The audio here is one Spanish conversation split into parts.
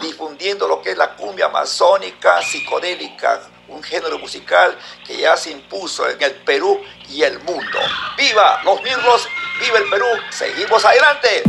difundiendo lo que es la cumbia amazónica, psicodélica, un género musical que ya se impuso en el Perú y el mundo. ¡Viva los mirlos! ¡Viva el Perú! ¡Seguimos adelante!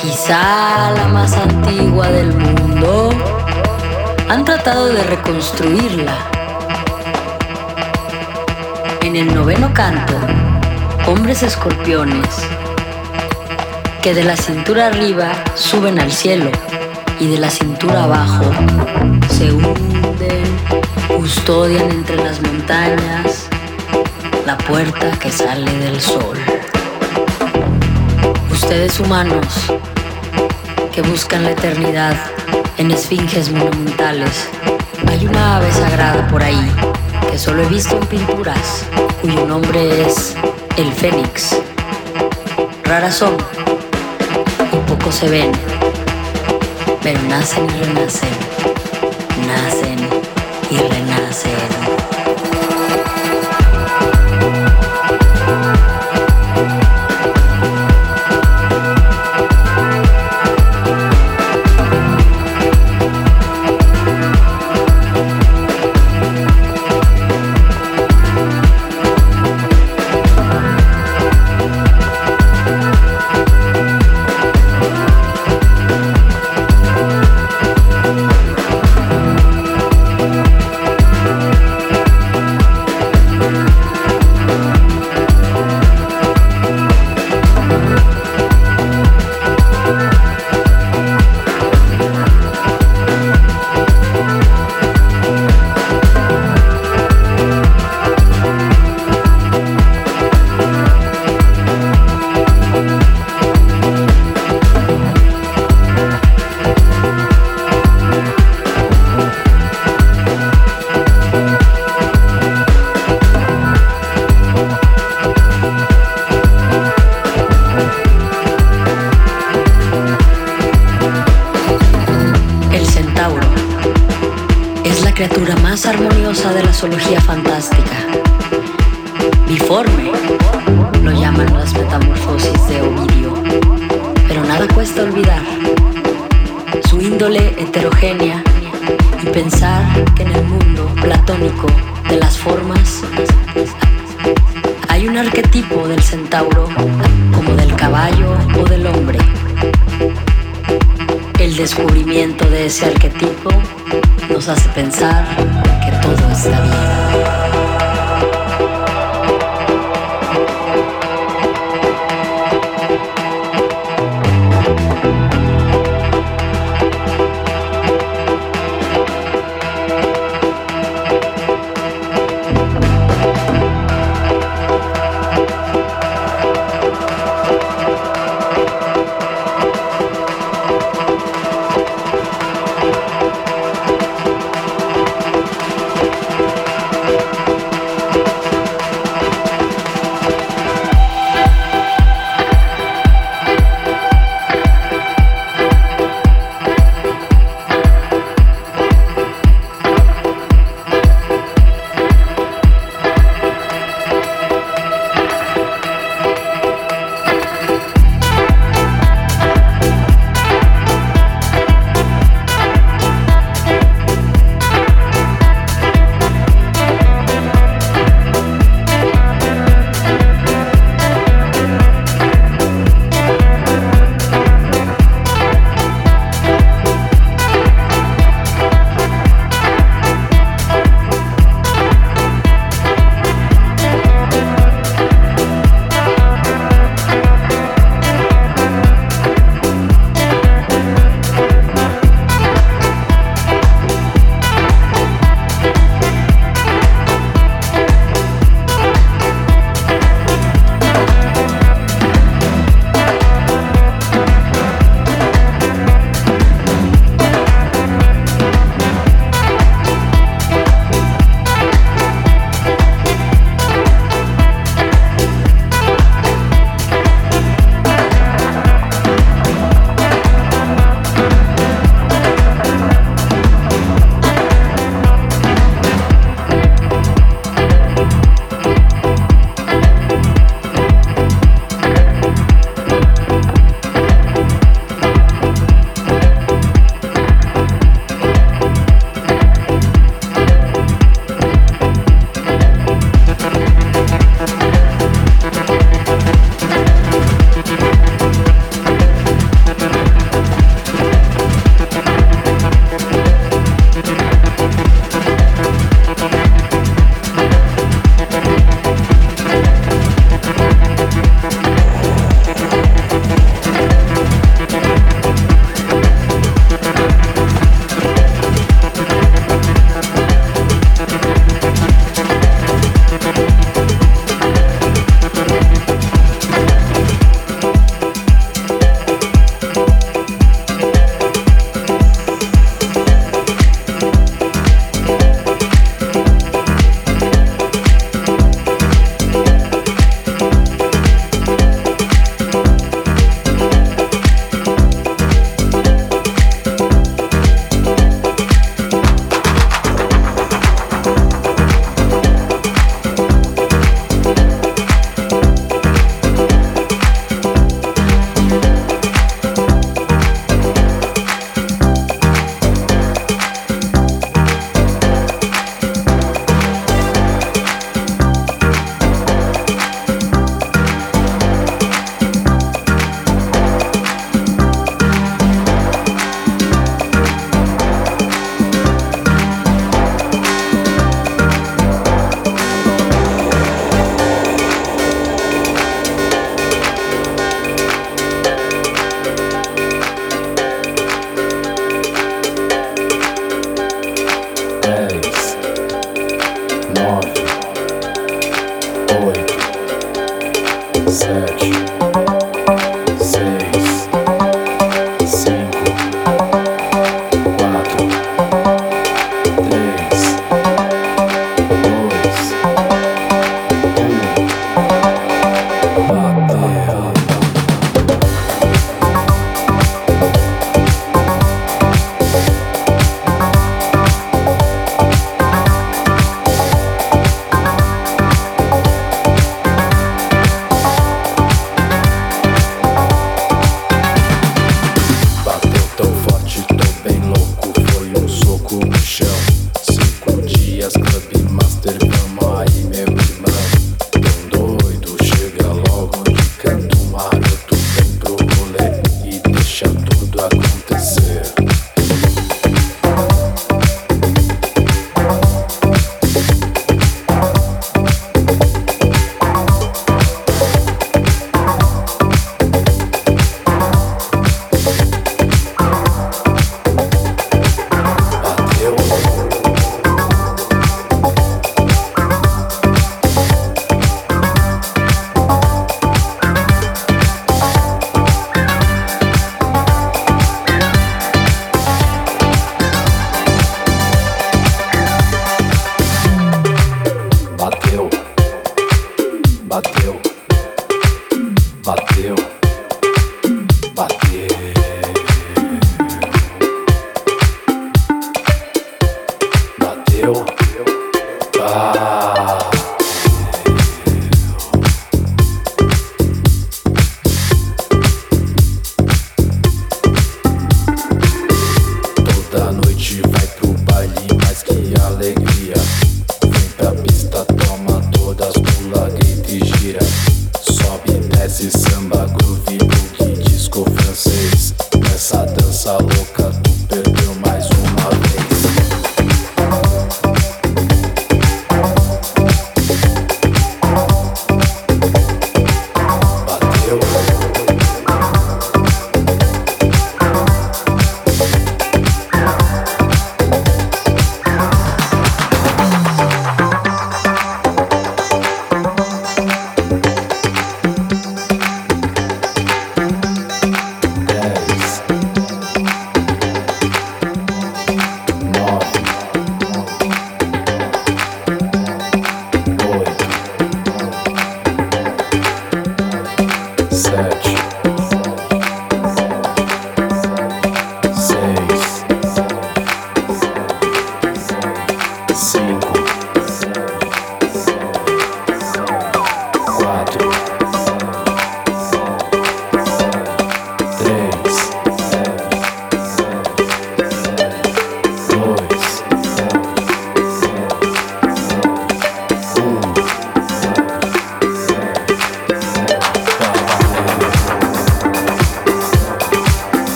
Quizá la más antigua del mundo. Han tratado de reconstruirla. En el noveno canto, hombres escorpiones que de la cintura arriba suben al cielo y de la cintura abajo se hunden, custodian entre las montañas la puerta que sale del sol. Ustedes humanos buscan la eternidad en esfinges monumentales, hay una ave sagrada por ahí que solo he visto en pinturas, cuyo nombre es el fénix. Raras son y poco se ven pero nacen y renacen, nacen y renacen. Zoología fantástica. Biforme, lo llaman las metamorfosis de Ovidio. Pero nada cuesta olvidar su índole heterogénea y pensar que en el mundo platónico de las formas hay un arquetipo del centauro como del caballo o del hombre. El descubrimiento de ese arquetipo nos hace pensar que todo está bien.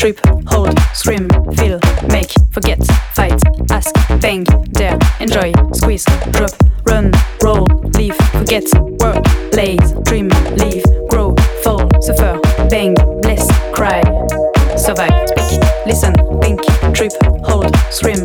Trip, hold, scream, feel, make, forget, fight, ask, bang, dare, enjoy, squeeze, drop, run, roll, leave, forget, work, late, dream, leave, grow, fall, suffer, bang, bless, cry, survive, speak, listen, think, trip, hold, scream,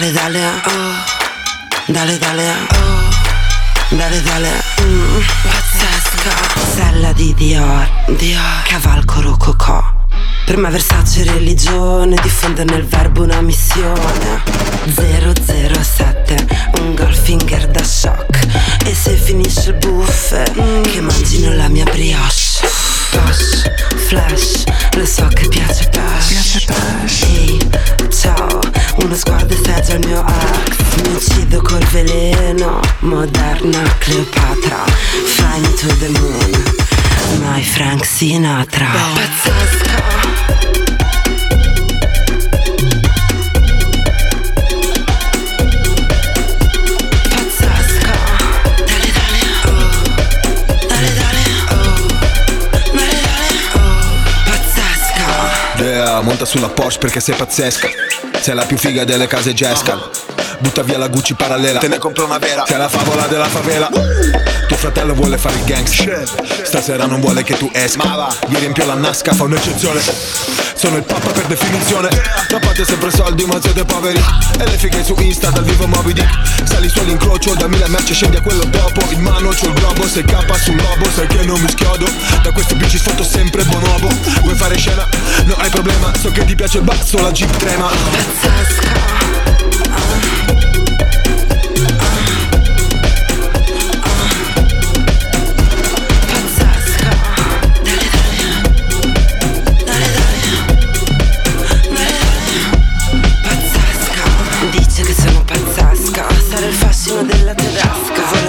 Dale, dale, oh. Dale, dale, oh. Dale, dale. Uh. Pazzesca. Sella di Dior, Dior. Cavalco rococò. per me Versace religione, diffondere nel verbo una missione 007, un golfinger da shock E se finisce il buffet, mm, che mangino la mia brioche flash, flash, lo so che piace Bash Piace Bash Ehi, ciao, uno sguardo effettua al mio act Mi uccido col veleno, moderna Cleopatra. Fly me to the moon, my Frank Sinatra. Pazzesco. monta sulla Porsche perché sei pazzesca. Sei la più figa delle case Jescal. Butta via la Gucci parallela, te ne compro una vera. Sei la favola della favela. Tuo fratello vuole fare il gangster. Stasera non vuole che tu esca. Io riempio la nasca, fa un'eccezione. Sono il papa per definizione. Trappate sempre soldi ma siete poveri. E le fighe su Insta dal vivo Moby Dick Sali sull'incrocio da mille merci scendi a quello dopo. In mano c'ho il globo Se capa sul lobo sai che non mi schiodo. Da questi bici sfoto sempre bonobo Vuoi fare scena? No hai problema So che ti piace il basso, la jeep trema. Pazzesca, ah. il fascino della tedesca